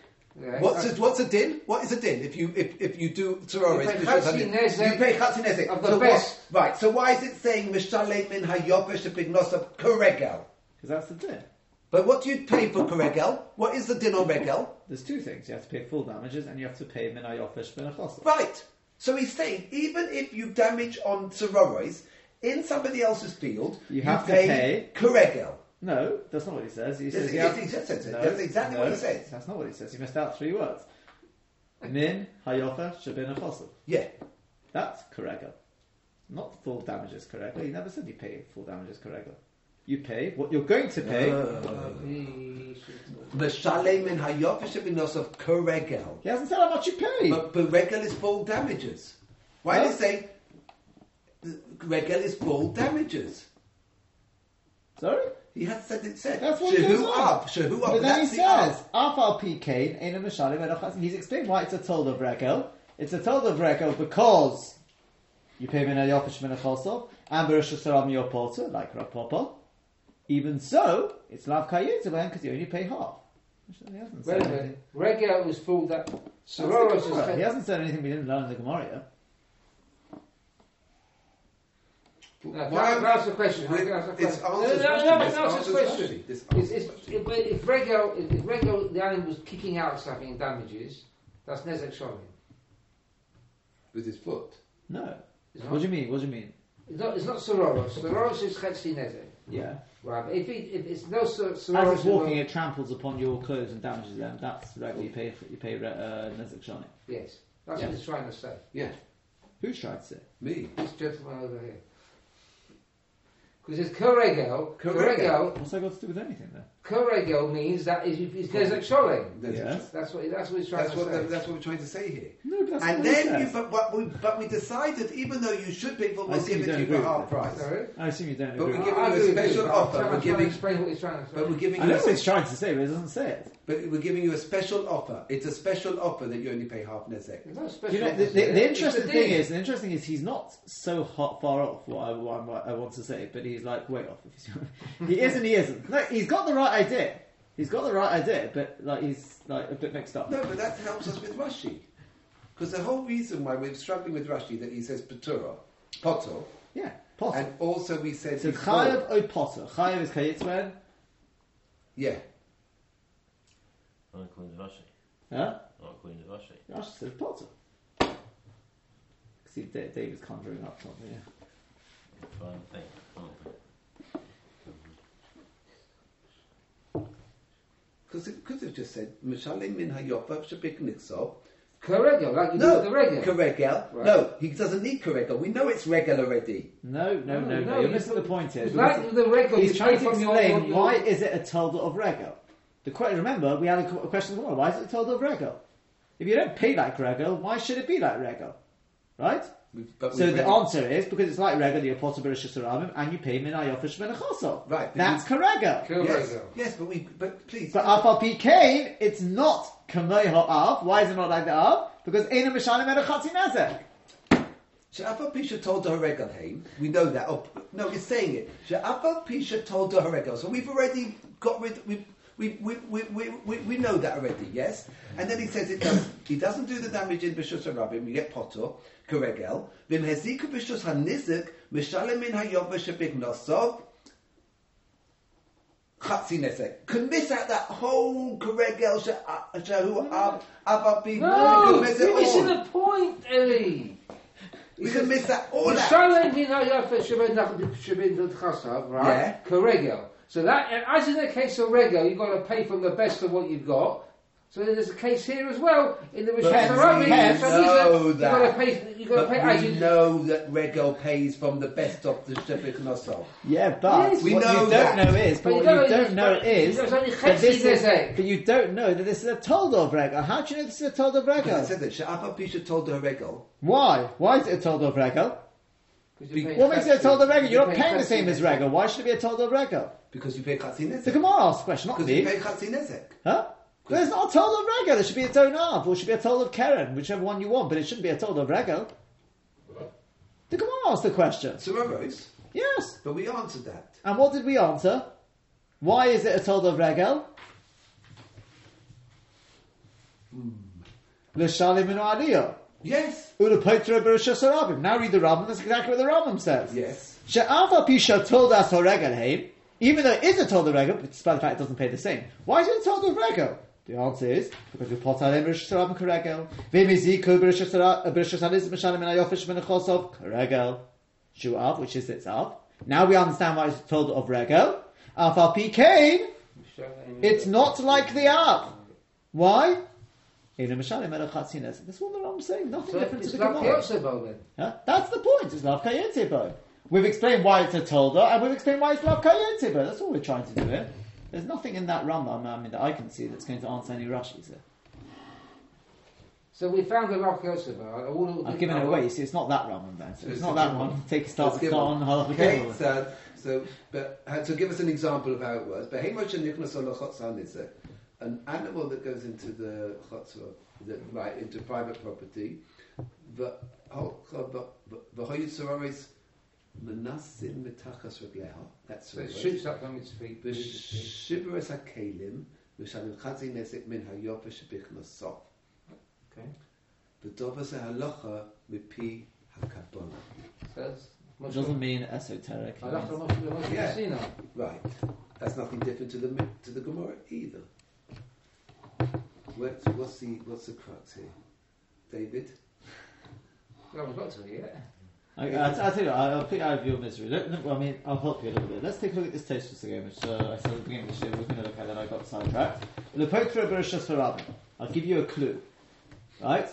Yeah, What's that's- a, what's a din? What is a din? If you if, if you do Tzoros, You pay B'shus Nezek you pay Chatzi Nezek. of the so best. What, right. So why is it saying Mishalem min hayopesh bignosav keregel? Because that's the din. But what do you pay for keregel? What is the din on regel? There's two things. You have to pay full damages and you have to pay minayofish benachos. Right. So he's saying even if you damage on Tzoros in somebody else's field, You have to pay, pay- keregel. No, that's not what he says. He says it you is. have- He says it. No, That's exactly what he says. That's not what he says. You missed out three words. Min hayofa shabinachos. Yeah. That's correct. Not full damages correctly. He never said you pay full damages correctly. You pay what you're going to pay. Mishalem min hayopesh bignosav keregel. He hasn't said how much you pay. But, but regel is full damages. Why Huh? do they say uh, regel is full damages? Sorry? He has said it said. That's what Shehu up, shehu up. But then he That's the up. says, Afal Pikain, Ein Mishalim. He's explained why it's a told of Rekel. It's a told of Rekel because you pay Min Yofish Min Achosov, and Berush Saram Your Porter, like Rapopo. Even so, it's Lav Kayet because you only pay half. He hasn't Wait said a minute. Regel was full that. That's Sororos is. He hasn't said anything we didn't learn in the Gemara yet. Now, Why- can I ask a question? Can I ask a It's question? answers no, no, Rashi, no, but this answer answers question. It's, answers it's, if, if Regel, if, if Regel, the animal was kicking out something and damages, that's Nezek Sholim. with his foot. No. What do you mean? What do you mean? it's not, it's not Sororos. Sororos is Chetzi Nezek. Yeah. Right, if, he, if it's no Sor- As it's walking, it tramples upon your clothes and damages them. That's right. You pay. You pay uh, Nezek Shani. Yes, that's Yeah. what he's trying to say. Yeah, Who's tried to say? me. This gentleman over here. Because it's Koregel. Koregel. Koregel. What's that got to do with anything then? Koregel means that is it's Nezek Sholim. That's, Yes. That's what, that's what he's trying that's to what say. the, that's what we're trying to say here. No, but that's and not what it then, you, but, but, we, but we decided, even though you should pay for, I we'll assume give you it to you for half price. Sorry? I assume you don't. But we're giving I you a special but offer. I'm We're trying to giving- explain what he's trying to say. But we're giving I know a what he's trying to say, but he doesn't say it. But we're giving you a special offer. It's a special offer that you only pay half nezek. There's no Do special you know, the, the, the interesting the thing is, the interesting is, he's not so hot, far off what I, what I, I want to say, but he's like way off. He is and he isn't. No, he's got the right idea. He's got the right idea, but like he's like a bit mixed up. No, but that helps us with Rashi. Because the whole reason why we're struggling with Rashi that he says Petura, Poto, Yeah, Potter. and also we said So before- Chayav o Potter. Chayav is Kayitzwen. yeah, Not according to Rashi. Huh? Not according to Rashi. Rashi says Potter. See, Da- David's conjuring up something. Yeah. Try and think. Come because it could have just said Mishalim min hayofa shebik nixo. Koregel, like you do No, with the regel. Keregel. Right. No, he doesn't need Keregel. We know it's regel already. No, no, no, No, no. no, You're you- missing the point here. It's because the regel. He's trying to from your- explain your- why is it a tolda of regel. The question, remember, we had a, question before. Why is it a told of regel? If you don't pay like regel, why should it be like regel? Right? We've- but So the answer is because it's like regel, you're potter bereshus harabim, and you pay min ayofish menachosov. Right, That's corregel. Yes, yes, but we, but please. But afal pikein, it's not kamei ha'av. Why is it not like the av? Because ena mishanim erachatzi nezek. She'afa Pisha told to Haregel Haim. We know that. Oh, no, it's saying it. She'afa Pisha told to Haregel. So we've already got rid. We, we, we, we, we, we, know that already. Yes. And then he says it does. He doesn't do the damage in Bishus Harabim. We get Potter Karegel. Vim Heziku Bishus Hanizik Mishalem Min Hayom V'Shebik Nosov. Chatzi Nesek. Can miss out that whole Karegel uh, Shehu Av Avabi. No, We can miss you're missing it all. the point, Ellie. We can miss that all out. Shalom min hayafe shebin chasav, right? Yeah. Corregel. So that, as in the case of regel, you've got to pay from the best of what you've got. So then there's a case here as well in the Rishon hence Harabim. we hence- know You've got to that. pay. You've got to But pay as we you know that Rego pays from the best of the Shepik Nosol. Yeah, but Yes. We what know you don't that. know is, but, But you what don't- you don't know is that this is, but you don't know that this is a told of regel. How do you know this is a told of Because regel? it said that Sha'afa Pisha told her Rego. Why? Why is it a told of regel? What makes it a told of regel? You're not paying the same as regel. Why should it be a told of regel? Because you pay Chatzi The. Gemara asks the question, not me. Because you pay Chatzi Nezek. Huh? There's not a told of regel. There should be a told of, or it should be a told of Keren, whichever one you want, but it shouldn't be a told of regel. The Gemara asked the question. Surah Yes. But we answered that. And what did we answer? Why is it a told of regel? Hmm. L'shalim min aliyah. Yes. Ula poitra bereshus harabim. Now read the Rambam. That's exactly what the Rambam says. Yes. She'afa pisha told us horegel heim. Even though it is a told of regel, despite the fact it doesn't pay the same. Why is it a told of regel? The answer is because we pot alem bereshus harabim koregel. V'miziku bereshus haliz uh, m'shalim min ayofish min achosov koregel. Shu'av, which is its up. Now we understand why it's told of regel. Afal pikein. It's not like the up. Why? In a Mishalim Erachatzi Nezek. That's what the Rambam saying. Nothing So different to the Gemara. Huh? That's the point. It's Lav Kayetebo. We've explained why it's a Tolda, and we've explained why it's Lav Kayetebo. That's all we're trying to do here. There's nothing in that Rambam, I mean, that I can see that's going to answer any Rashi's here. So we found the Rock Yosebo. I've given it away. You see, it's not that Rambam then. So it's It's not that one. one. Take a start, start one. on Halacha Okay, so, so, but, uh, so give us an example of how it was. But Hemoshe Nichnas Olachotsan is a- an animal that goes into the chotzah, the- right, into private property. The V'hoyitzoraris menasim mitachas regleha. That's So it right. shoots up on its feet. V'shiveres hakelim v'shalim chatzi nesek min hayofa shebich nosov. Okay. V'dovas halacha mipi hakabona. So that's Which doesn't mean esoteric. It Halacha means- Moshe Moshe Yeah. Messina. Right. That's nothing different to the to the Gemara either. What's, what's the what's the crux here, David? We haven't got to it yet. I, I, I'll tell you, what, I'll put out of your misery. Let, let- well, I mean, I'll help you a little bit. Let's take a look at this Tosfos again, which uh, I said at the beginning of the show we we're going to look at, and I got sidetracked. Lepotra Bereshus Harabim. I'll give you a clue. Right?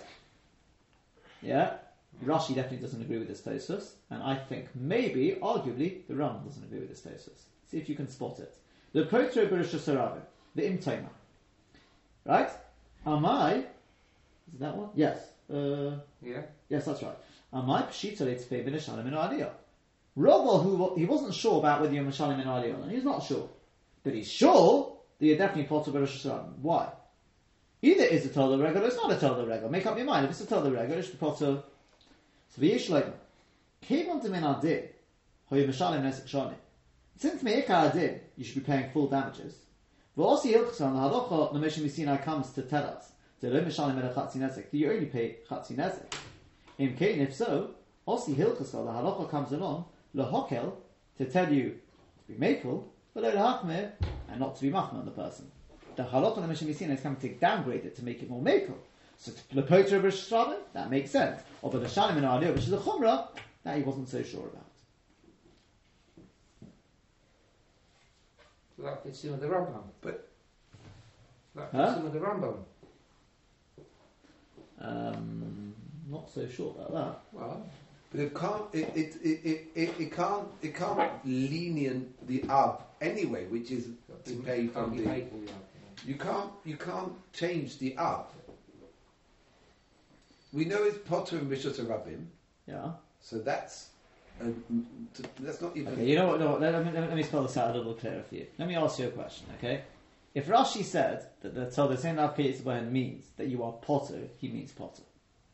Yeah? Rashi definitely doesn't agree with this Tosfos, and I think maybe, arguably, the Ram doesn't agree with this Tosfos. See if you can spot it. The Lepotra Bereshus Harabim. The Imtoma. Right? Amai. Is that one? Yes. Uh, Yeah. Yes, that's right. Amai pshita letzpei b'neshalim in aliyah. Robel, who he wasn't sure about whether you're mashalim in aliyah not. He's not sure, but he's sure that you're definitely potter b'rosh hashanah. Why? Either it's a tola regular, or it's not a tola regular. Make up your mind. If it's a tola regular, it's the potter. So v'yish like kevon to min adin hoy mashalim nesek shani. Since me'ikar adin, you should be paying full damages. V'osi hilchsan halacha l'meshim Sinai comes to tell us that lo mishalim el chatzi nezek, that you only pay chatzi nezek. In Cain, if so, Osi Hilchasal, the halacha comes along, Lahokel, to tell you to be makel, but Lahachmir, and not to be machmir on the person. The halacha the Mishnah Misina is coming to downgrade it to make it more makel. So to Lepotra B'Shraben, that makes sense. Or the Shalim in Aliyah, which is a Chumrah, that he wasn't so sure about. That fits in with the Rambam. But- that fits Huh? in with the Rambam. Um, not so sure about that. Well, But it can't it it, it, it, it, it can't it can't lenient the ab anyway, which is to pay can't from the paid for the You can't you can't change the up. We know it's Potter and Rishos Rabbim, Yeah. so that's uh, t- that's not even. Okay, you know what? No, let, let me, let me spell this out a little clearer for you. Let me ask you a question, okay? If Rashi said that the Torah saying that means that you are potter, he means potter,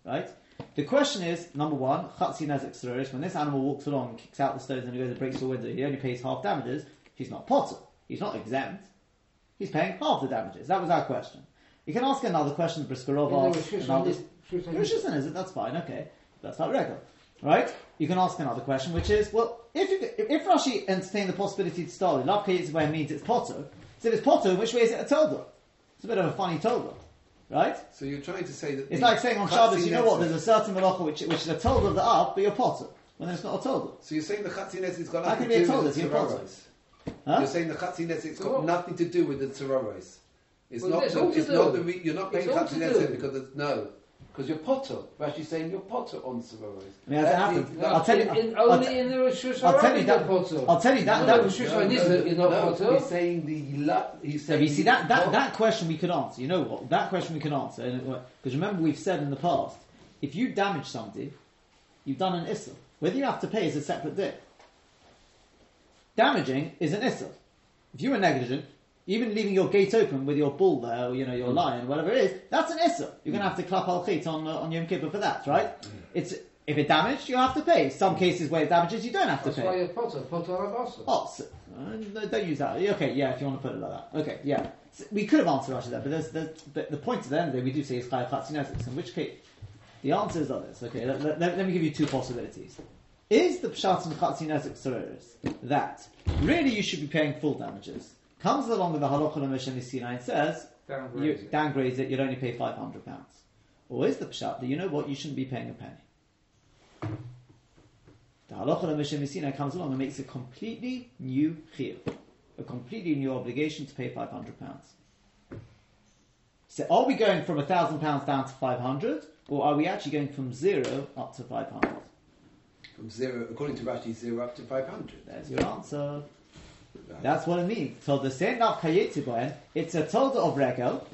right? The question is number one, Chatzi Nezek Seroris, when this animal walks along and kicks out the stones and he goes and breaks the window, he only pays half damages. He's not potter. He's not exempt. He's paying half the damages. That was our question. You can ask another question. Brisker Rov Yeah, asked. Rosh another- Hashanah- Rosh Hashanah- Rosh Hashanah, is it? That's fine. Okay, that's not regular, right? You can ask another question, which is, well, if you, if, if Rashi entertained the possibility to start with, Lav Yitzvah means it's potter. So if it's potter, in which way is it a tolda? It's a bit of a funny tolda, right? So you're trying to say that It's like saying on Chatzi Shabbos, you know what? There's a certain malacha which, which is a tolda of the up, but you're potter. when then it's not a tolda. So you're saying the Chatzi Nezek's got nothing to do with the It's your Torah. Tzoros. Huh? You're saying the Chatzi Nezek's So got nothing to do with the Tzoros. It's Well, not. it's The, it's not the. Re- you're not paying It's all Chatzi to Nezek do. because it's no. Because you're Potter. We're actually saying you're Potter on Tzoros. I mean, as it happens, I'll tell you. in, in, I'll, only t- in the Rosh I'll tell you Hashanah that. Potter. I'll tell you that. No, that Rosh Hashanah is you're not no, Potter. He's saying the. la- He's So saying. you see that, that, the- that question we could answer. You know what? That question we can answer because remember we've said in the past, if you damage somebody, you've done an issa. Whether you have to pay is a separate thing. Damaging is an issa. If you were negligent, even leaving your gate open with your bull there, or you know your lion, whatever it is, that's an issa. You're going to have to clap al chit on uh, on Yom Kippur for that, right? It's if it damaged, you have to pay. Some cases where it damages, you don't have to That's pay. why you're Potter. Potter Rabasa. Oh, so, uh, no, don't use that. Okay, yeah, if you want to put it like that. Okay, yeah. So we could have answered Rashi there, but there's, there's, but the point at the end of the day, we do say is Chaya Chatzinesis, in which case, the answers are this. Okay, let, let, let me give you two possibilities. Is the Pshat and Chatzinesis Sereris that really you should be paying full damages? Comes along with the Halacha and Mishnah Sinai and says, Downgrade you it. downgrades it, you'd only pay £500. Or is the Pshat that you know what, you shouldn't be paying a penny? The halacha of Mishnah Messina comes along and makes a completely new chiyuv, a completely new obligation to pay five hundred pounds. So, are we going from thousand pounds down to five hundred, or are we actually going from zero up to five hundred? From zero, according to Rashi, zero up to 500. There's your answer. That's what it means. So the same of Kayetziboen, it's a total of regel.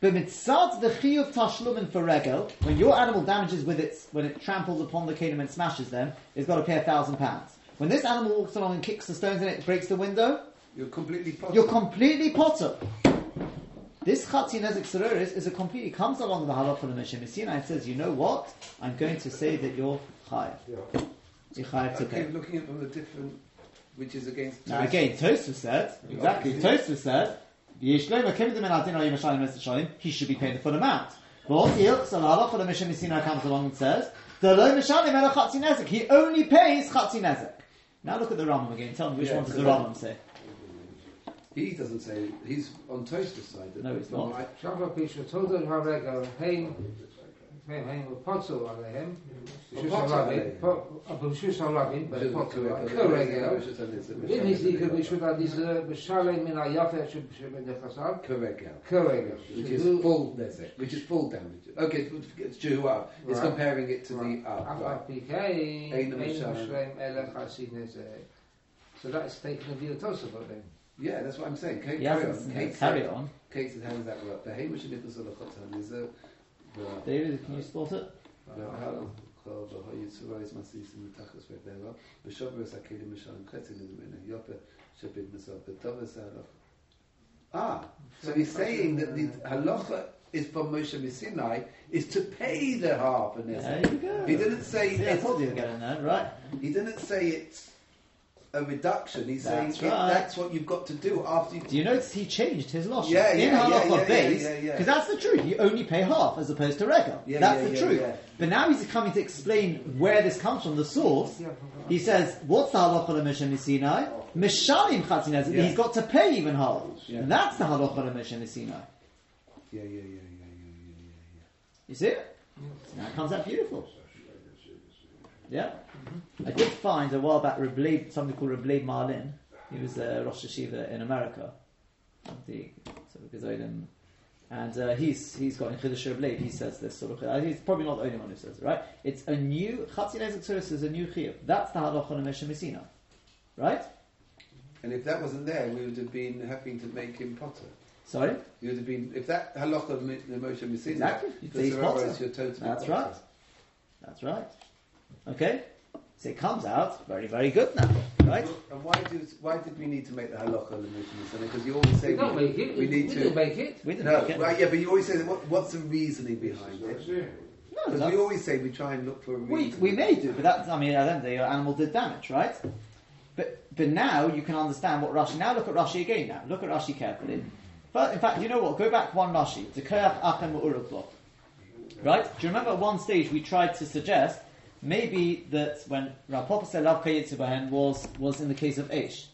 But mitzad the chiyuv tashlumin for regel, when your animal damages with its, when it tramples upon the kedim and smashes them, it's got to pay a thousand pounds. When this animal walks along and kicks the stones and it breaks the window, You're completely Potter. you're completely potter. This Chatzi Nezik Seroris is a completely, comes along the halacha of the Mishnah Messina and says, you know what? I'm going to say that you're chayav. Yeah. You're chayav to Okay, pay. looking at from the different, which is against. Now again, Tosfos said exactly. Tosfos said "Yishleima kim dem adin ayim shalim es shalim." He should be paying the full amount. But what the so the halacha the Mishnah Messina comes along and says the lo mishalim ela chatzi nezek. He only pays chatzi nezek. Now look at the Rambam again. Tell me which Yeah, one does the Rambam say? He doesn't say he's on Toaster's side. No, he's From not. Just on this- Wenn ich die Gebishu da diese Beshalem min ayafe sheben der Fasad. Correct, yeah. Which is full nezek, which is full damage. Okay, it's, it's Jehu up. It's Right. comparing it to Right. the up. Af Right. af PK. Ein Ein Mishalem. Mishalem ele. So that's taken a deal of Tosafot then. Yeah, that's what I'm saying. Kate, He carry on. said- Kate carry on. Kate said, how does that work? The Hamish and Nicholas of the Chotan is a. David, can you spot it? Ah, so he's saying that the halacha is from Moshe Mitzrayim is to pay the half and There you go. He didn't say. Yeah, I thought you were getting that right. He didn't say it's a reduction. He's That's saying right. that's what you've got to do after you. Do you notice he changed his loss Yeah, In yeah, yeah, halacha yeah, base, yeah, yeah, yeah. because that's the truth. You only pay half as opposed to regal. Yeah, that's yeah, the yeah, truth. yeah. But now he's coming to explain where this comes from, the source. He says, "What's the halacha of Mishnah Sinai? Mishalim chatzin Yeah. He's got to pay even half, Yeah. and that's the halacha of Mishnah Sinai. Yeah, yeah, yeah, yeah, yeah, yeah, yeah, You see it? Now it comes out beautiful. Yeah, I did find a while back Reb Leib, somebody called Reb Leib Malin. He was a Rosh Yeshiva in America. The sort of Gezolim. And uh, he's he's got in Chiddush Reb Leib. He says this sort of. uh, He's probably not the only one who says it, right? It's a new Chatzin Ezek Tzuris is a new chiyuv. That's the halacha on Messina, right? And if that wasn't there, we would have been having to make him potter. Sorry? You would have been if that halacha of Moshe Messina. Exactly. You'd say potter. is your total. That's potter. right. That's right. Okay? So it comes out very, very good now. Right? And why do why did we need to make the halacha of the Moshe Messina? Because you always say We don't we, make it. we need we to. didn't make it. We didn't no, make it. right, yeah, but you always say what, what's the reasoning behind it? No, Because that's- we always say we try and look for a reason. we may do, but that's, I mean, I don't think your animal did damage, right? But, but now you can understand what Rashi, now look at Rashi again now. Look at Rashi carefully. But in fact, you know what? Go back one Rashi. To Koyach Achem Uruklo. Right? Do you remember at one stage we tried to suggest maybe that when Rav Papa said Kayetzibahen was, was in the case of Aish.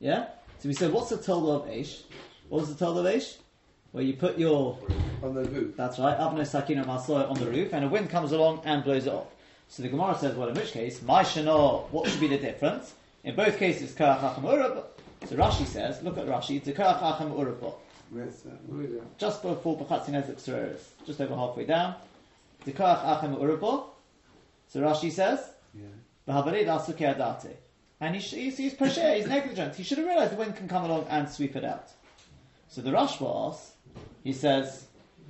Yeah? So we said, what's the total of Aish? What was the total of Aish? Where you put your on the roof. that's right. Avno Sakina Masoy on the roof, and a wind comes along and blows it off. So the Gemara says, well, in which case, my Shano, what should be the difference? In both cases, Karach Acham Urab. So Rashi says, look at Rashi, to Karach Acham Urab. Where's that? Who is that? Just before Bachatzi Nezek Sereris, just over halfway down. Karach Acham Urab. So Rashi says, Yeah. And he he's, he's he's negligent. He should have realized the wind can come along and sweep it out. So the Rashba asks, he says,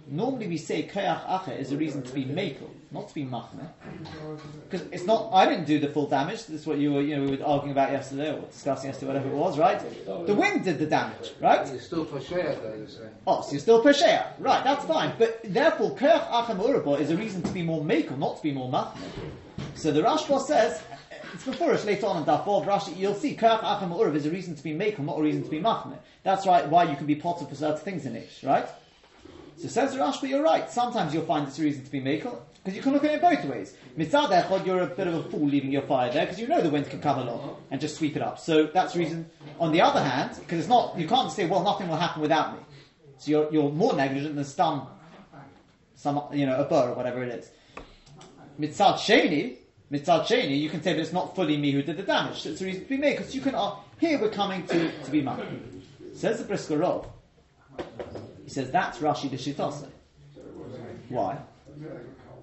normally we say kayach ache is a reason to be makel, not to be machne. Because it's not, I didn't do the full damage, this is what you were, you know, we were arguing about yesterday, or discussing yesterday, whatever it was, right? The wind did the damage, right? You're still for though, you say. Oh, so you're still pesher. Right, that's fine. But therefore, kayach achem urabo is a reason to be more makel, not to be more machne. So the Rashba says, it's before us later on in Dafov Rashi, you'll see Kach Achem Urav is a reason to be makel, not a reason to be machne. That's right, why you can be potter for certain things in Ish, right? So says Rashba, you're right. Sometimes you'll find it's a reason to be makel, because you can look at it both ways. Mitzad Echad, you're a bit of a fool leaving your fire there, because you know the wind can come along and just sweep it up. So that's reason. On the other hand, because it's not, you can't say, well, nothing will happen without me. So you're, you're more negligent than some, some, you know, a burr or whatever it is. Mitzad Sheni, Mitzad Sheni, you can say that it's not fully me who did the damage. So it's a reason to be made because you can. Uh, here we're coming to, to be mad. Says the Brisker Rov. He says that's Rashi the Shitase. Why?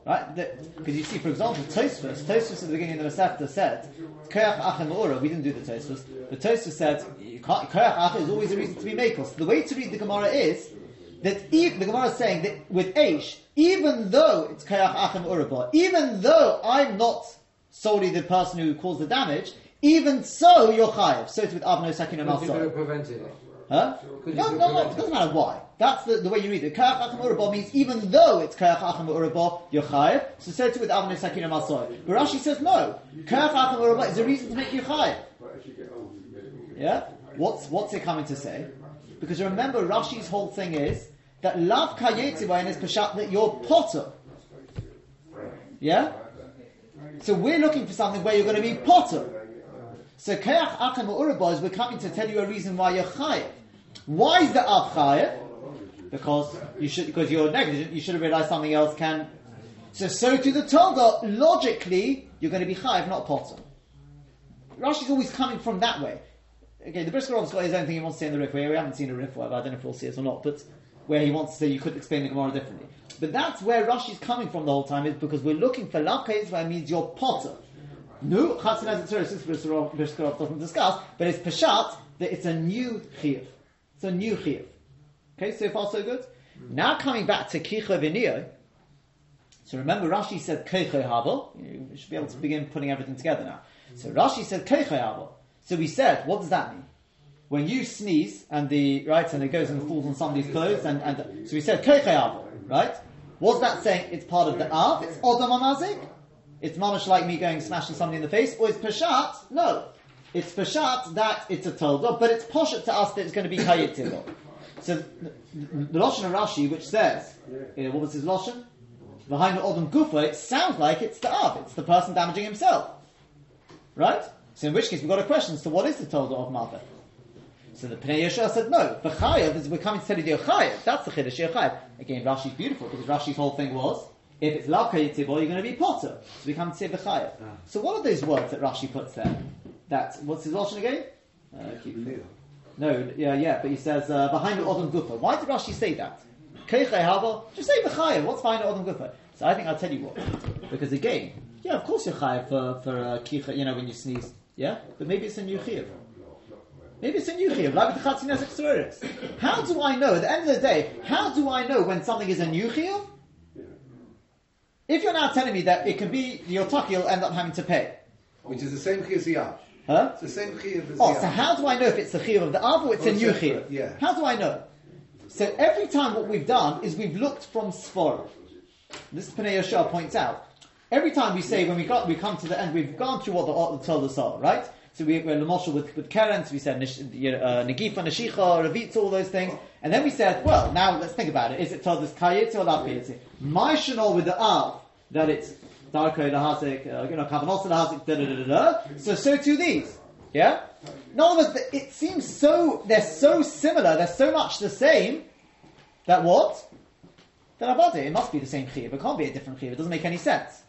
Right? Because you see, for example, Tosfos. Tosfos at the beginning of the Masechta said, "Koyach achem ura." We didn't do the Tosfos. The Tosfos said, "You. Koyach achem is always a reason to be makel. So the way to read the Gemara is that even, the Gemara is saying that with Aish, even though it's Koyach achem uraba, even though I'm not solely the person who caused the damage, even so you're chayiv. So it's with Avno Sakin and Could you could Malsai. have prevented it? Huh? You No, no, no, it doesn't matter why. That's the, the way you read it. Kayach Achem Urabah means even though it's Kayach Achem Urabah, you're chayiv. So said to with Avnei Sakina Masoy. But Rashi says no. Kayach Achem Urabah is a reason to make you chayiv. Yeah? What's, what's it coming to say? Because remember, Rashi's whole thing is that love kayetzibayin is pashat that you're potter. Yeah? So we're looking for something where you're going to be potter. So Kayach Achem Urabah is we're coming to tell you a reason why you're chayiv. Why is the Av chayiv? Because you should, because you're negligent, you should have realized something else can. So, so to the Torah, logically, you're going to be chayiv, not potter. Rashi's always coming from that way. Okay, the Brisker Rov's got his own thing he wants to say in the riff. We haven't seen a riff, whatever. I don't know if we'll see it or not, but where he wants to say you could explain the Gemara differently. But that's where Rashi's coming from the whole time, is because we're looking for Lav Kayizva means you're potter. No, Chatzin as it's Brisker Rov doesn't discuss, but it's Peshat that it's a new Chiyuv. It's a new Chiyuv. Okay, so far so good? Mm. Now coming back to Kicha Vinio, so remember Rashi said Keiche Havel, you should be able to mm-hmm. begin putting everything together now. So Rashi said Keiche Havel. So we said, what does that mean? When you sneeze and the right and it goes and falls on somebody's clothes and, and so we said Keiche Havel, right? What's that saying? It's part of the Av, it's Odom Amazik? It's mamish like me going smashing somebody in the face, or it's Peshat? No. It's Peshat that it's a Tolda, but it's Poshet to us that it's going to be Tivol. So the, the Lashon Rashi, which says, you uh, know, what was his Lashon? Behind the Odom Gufa, it sounds like it's the Av, it's the person damaging himself. Right? So in which case we've got a question as to what is the Tolda of Maveh? So the Pnei Yehoshua said no. The Chayav is we're coming to tell you the Chayav. That's the Chiddush Chayav. Again, Rashi's beautiful because Rashi's whole thing was if it's Lav Kayitibol, you're going to be Potter. So we come to say the Chayav. So what are those words that Rashi puts there? That what's his Lashon again? Uh, no, yeah, yeah, but he says uh, behind the Odom Gufa. Why did Rashi say that? Just say B'chayev. What's behind the Odom Gufa? So I think I'll tell you what. Because again, yeah, of course you're chayev for for uh, kicha, you know, when you sneeze, yeah, but maybe it's a new chiyuv. Maybe it's a new chiyuv, like with the chatzin nezek. How do I know? At the end of the day, how do I know when something is a new chiyuv? If you're now telling me that it can be your tuck, you'll end up having to pay. Which is the same chiyuv Huh? It's the same chiyuv as Oh, so how do I know if it's the chiyuv of the av or it's Or a oh, new chiyuv? yeah. How do I know? So every time what we've done is we've looked from sfor. This Pnei Yehoshua points out. Every time we say when we got we come to the end, we've gone through what the, the told us are, right? So we, we're with with Karen, so we said Nish- you know, uh, Negifa, Neshicha, Ravitza, all those things, and then we said, well, now let's think about it. Is it us Kayetzi or Lav Kayetzi? My Shanol with the Av that it's Darko the Hasik, uh, you know, Kavanos the Hasik, da da da da. So so too these, yeah. In other words, it seems so they're so similar, they're so much the same that what? That Avada, it it must be the same chiyuv. It can't be a different chiyuv. It doesn't make any sense,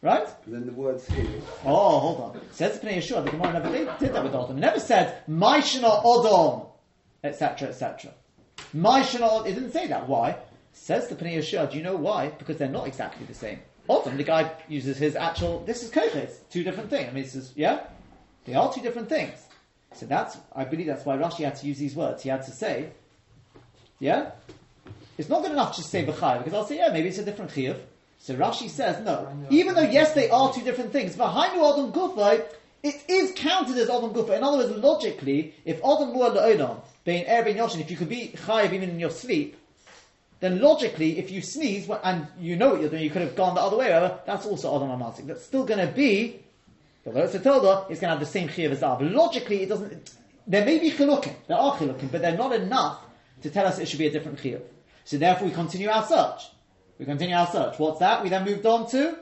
right? And then the words here. Oh, hold on. Says the Pnei Yehoshua, the Gemara never did, did that with Odom. It never said, My Shana Odom, etc., etc. My Shana It didn't say that. Why? Says the Pnei Yehoshua, do you know why? Because they're not exactly the same. Odom, the guy uses his actual, this is Kochet, two different things. I mean, this is, yeah? They are two different things. So that's, I believe that's why Rashi had to use these words. He had to say, yeah? It's not good enough to say B'chai, because I'll say, yeah, maybe it's a different chiyuv. So Rashi says, no. Even though, yes, they are two different things, V'hainu Adam Gufay, it is counted as Adam Gufay. In other words, logically, if Adam Mu'ah La'onam, Bein Er Ben Yoshin, if you could be chayiv even in your sleep, then logically, if you sneeze and you know what you're doing, you could have gone the other way, however, that's also Adam Amatik. That's still going to be, although it's a Torah, it's going to have the same chiyuv as. But logically, it doesn't, there may be chilukim, there are chilukim, but they're not enough to tell us it should be a different chiyuv. So therefore, we continue our search. We continue our search. What's that? We then moved on to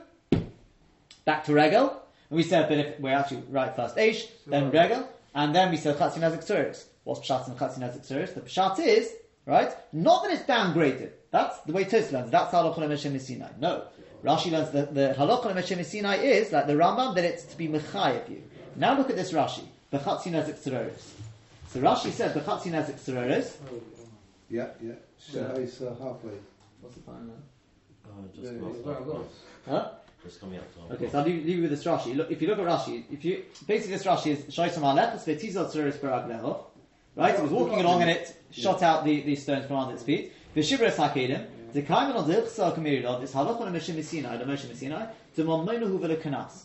back to regel, and we said that if we're actually right first Aish, then regel, and then we said chatzin nezik. What's pshat and chatzin nezik? The pshat is right, not that it's downgraded. That's the way Tos learns. That's halacha lemeshem Sinai. No, Rashi learns that the halacha lemeshem Sinai is like the Rambam that it's to be mechayev you. Now look at this Rashi. The chatzin nezik. So Rashi says the chatzin nezik. Yeah, yeah. Is uh, halfway. What's the now? Oh, just, Yeah, it's very good. Huh? just coming up to Okay, so I'll leave, leave you with this Rashi. Look, if you look at Rashi, if you basically this Rashi is Shaisam Alech, Svetizot Tzuris Baragleho, right? It was walking along and it shot out the, the stones from under its feet. V'shibres hakedim, the kaiman on the Ichsa Kamirilov is halachon Meshim Sinai, the Meshim Sinai, to Momenu Huvela Kanas.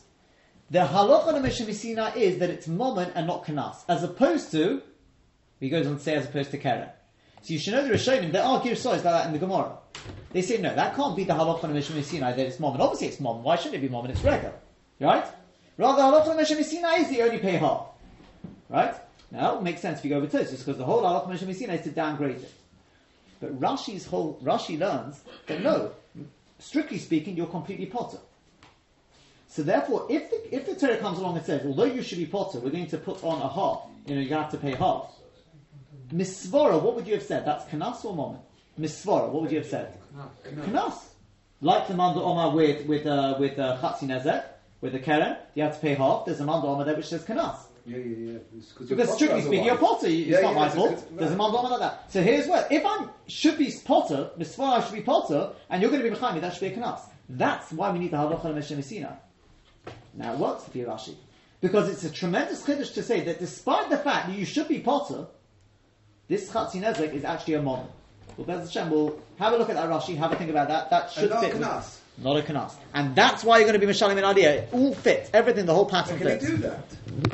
The halachon Meshim Sinai is that it's moment and not Kanas, as opposed to, he goes on to say as opposed to Keren. So you should know the Rishonim, there are Girsois like that in the Gemara. They say, no, that can't be the halacha of Mishmei Sinai, that it's moment. Obviously it's moment. Why shouldn't it be moment? It's regular. Right? Rather, halacha of Mishmei Sinai is the only pay half. Right? Now, it makes sense if you go over Tosis, because the whole halacha of Mishmei Sinai is to downgrade it. But Rashi's whole, Rashi learns that no, strictly speaking, you're completely potter. So therefore, if the, if the Torah comes along and says, although you should be potter, we're going to put on a half, you know, you have to pay half. Misvara, what would you have said? That's kanas or moment? Misvara, what would you have said? Kanas. Like the Manda Omar with with uh, with uh, Chatzi Nezek, with the Keren, you have to pay half. There's a Manda Omar there which says Kanas. Yeah, yeah, yeah. It's Because strictly speaking, you're potter. It's Yeah, not yeah, my fault. good- There's a right. Manda Omar like that. So here's what: if I should be potter, Misvara should be potter, and you're going to be behind me, that should be a Kanas. That's why we need the Halacha Meshem Sinai. Now it works for Rashi. Because it's a tremendous chiddush to say that despite the fact that you should be potter, this Chatzi Nezek is actually a model. Well, Bez Hashem, we'll have a look at that Rashi, have a think about that. That should And not fit. with- Knas. Not a Kanas. And that's why you're going to be Mishalim in Aliyah. It all fits. Everything, the whole pattern Can fits. do that?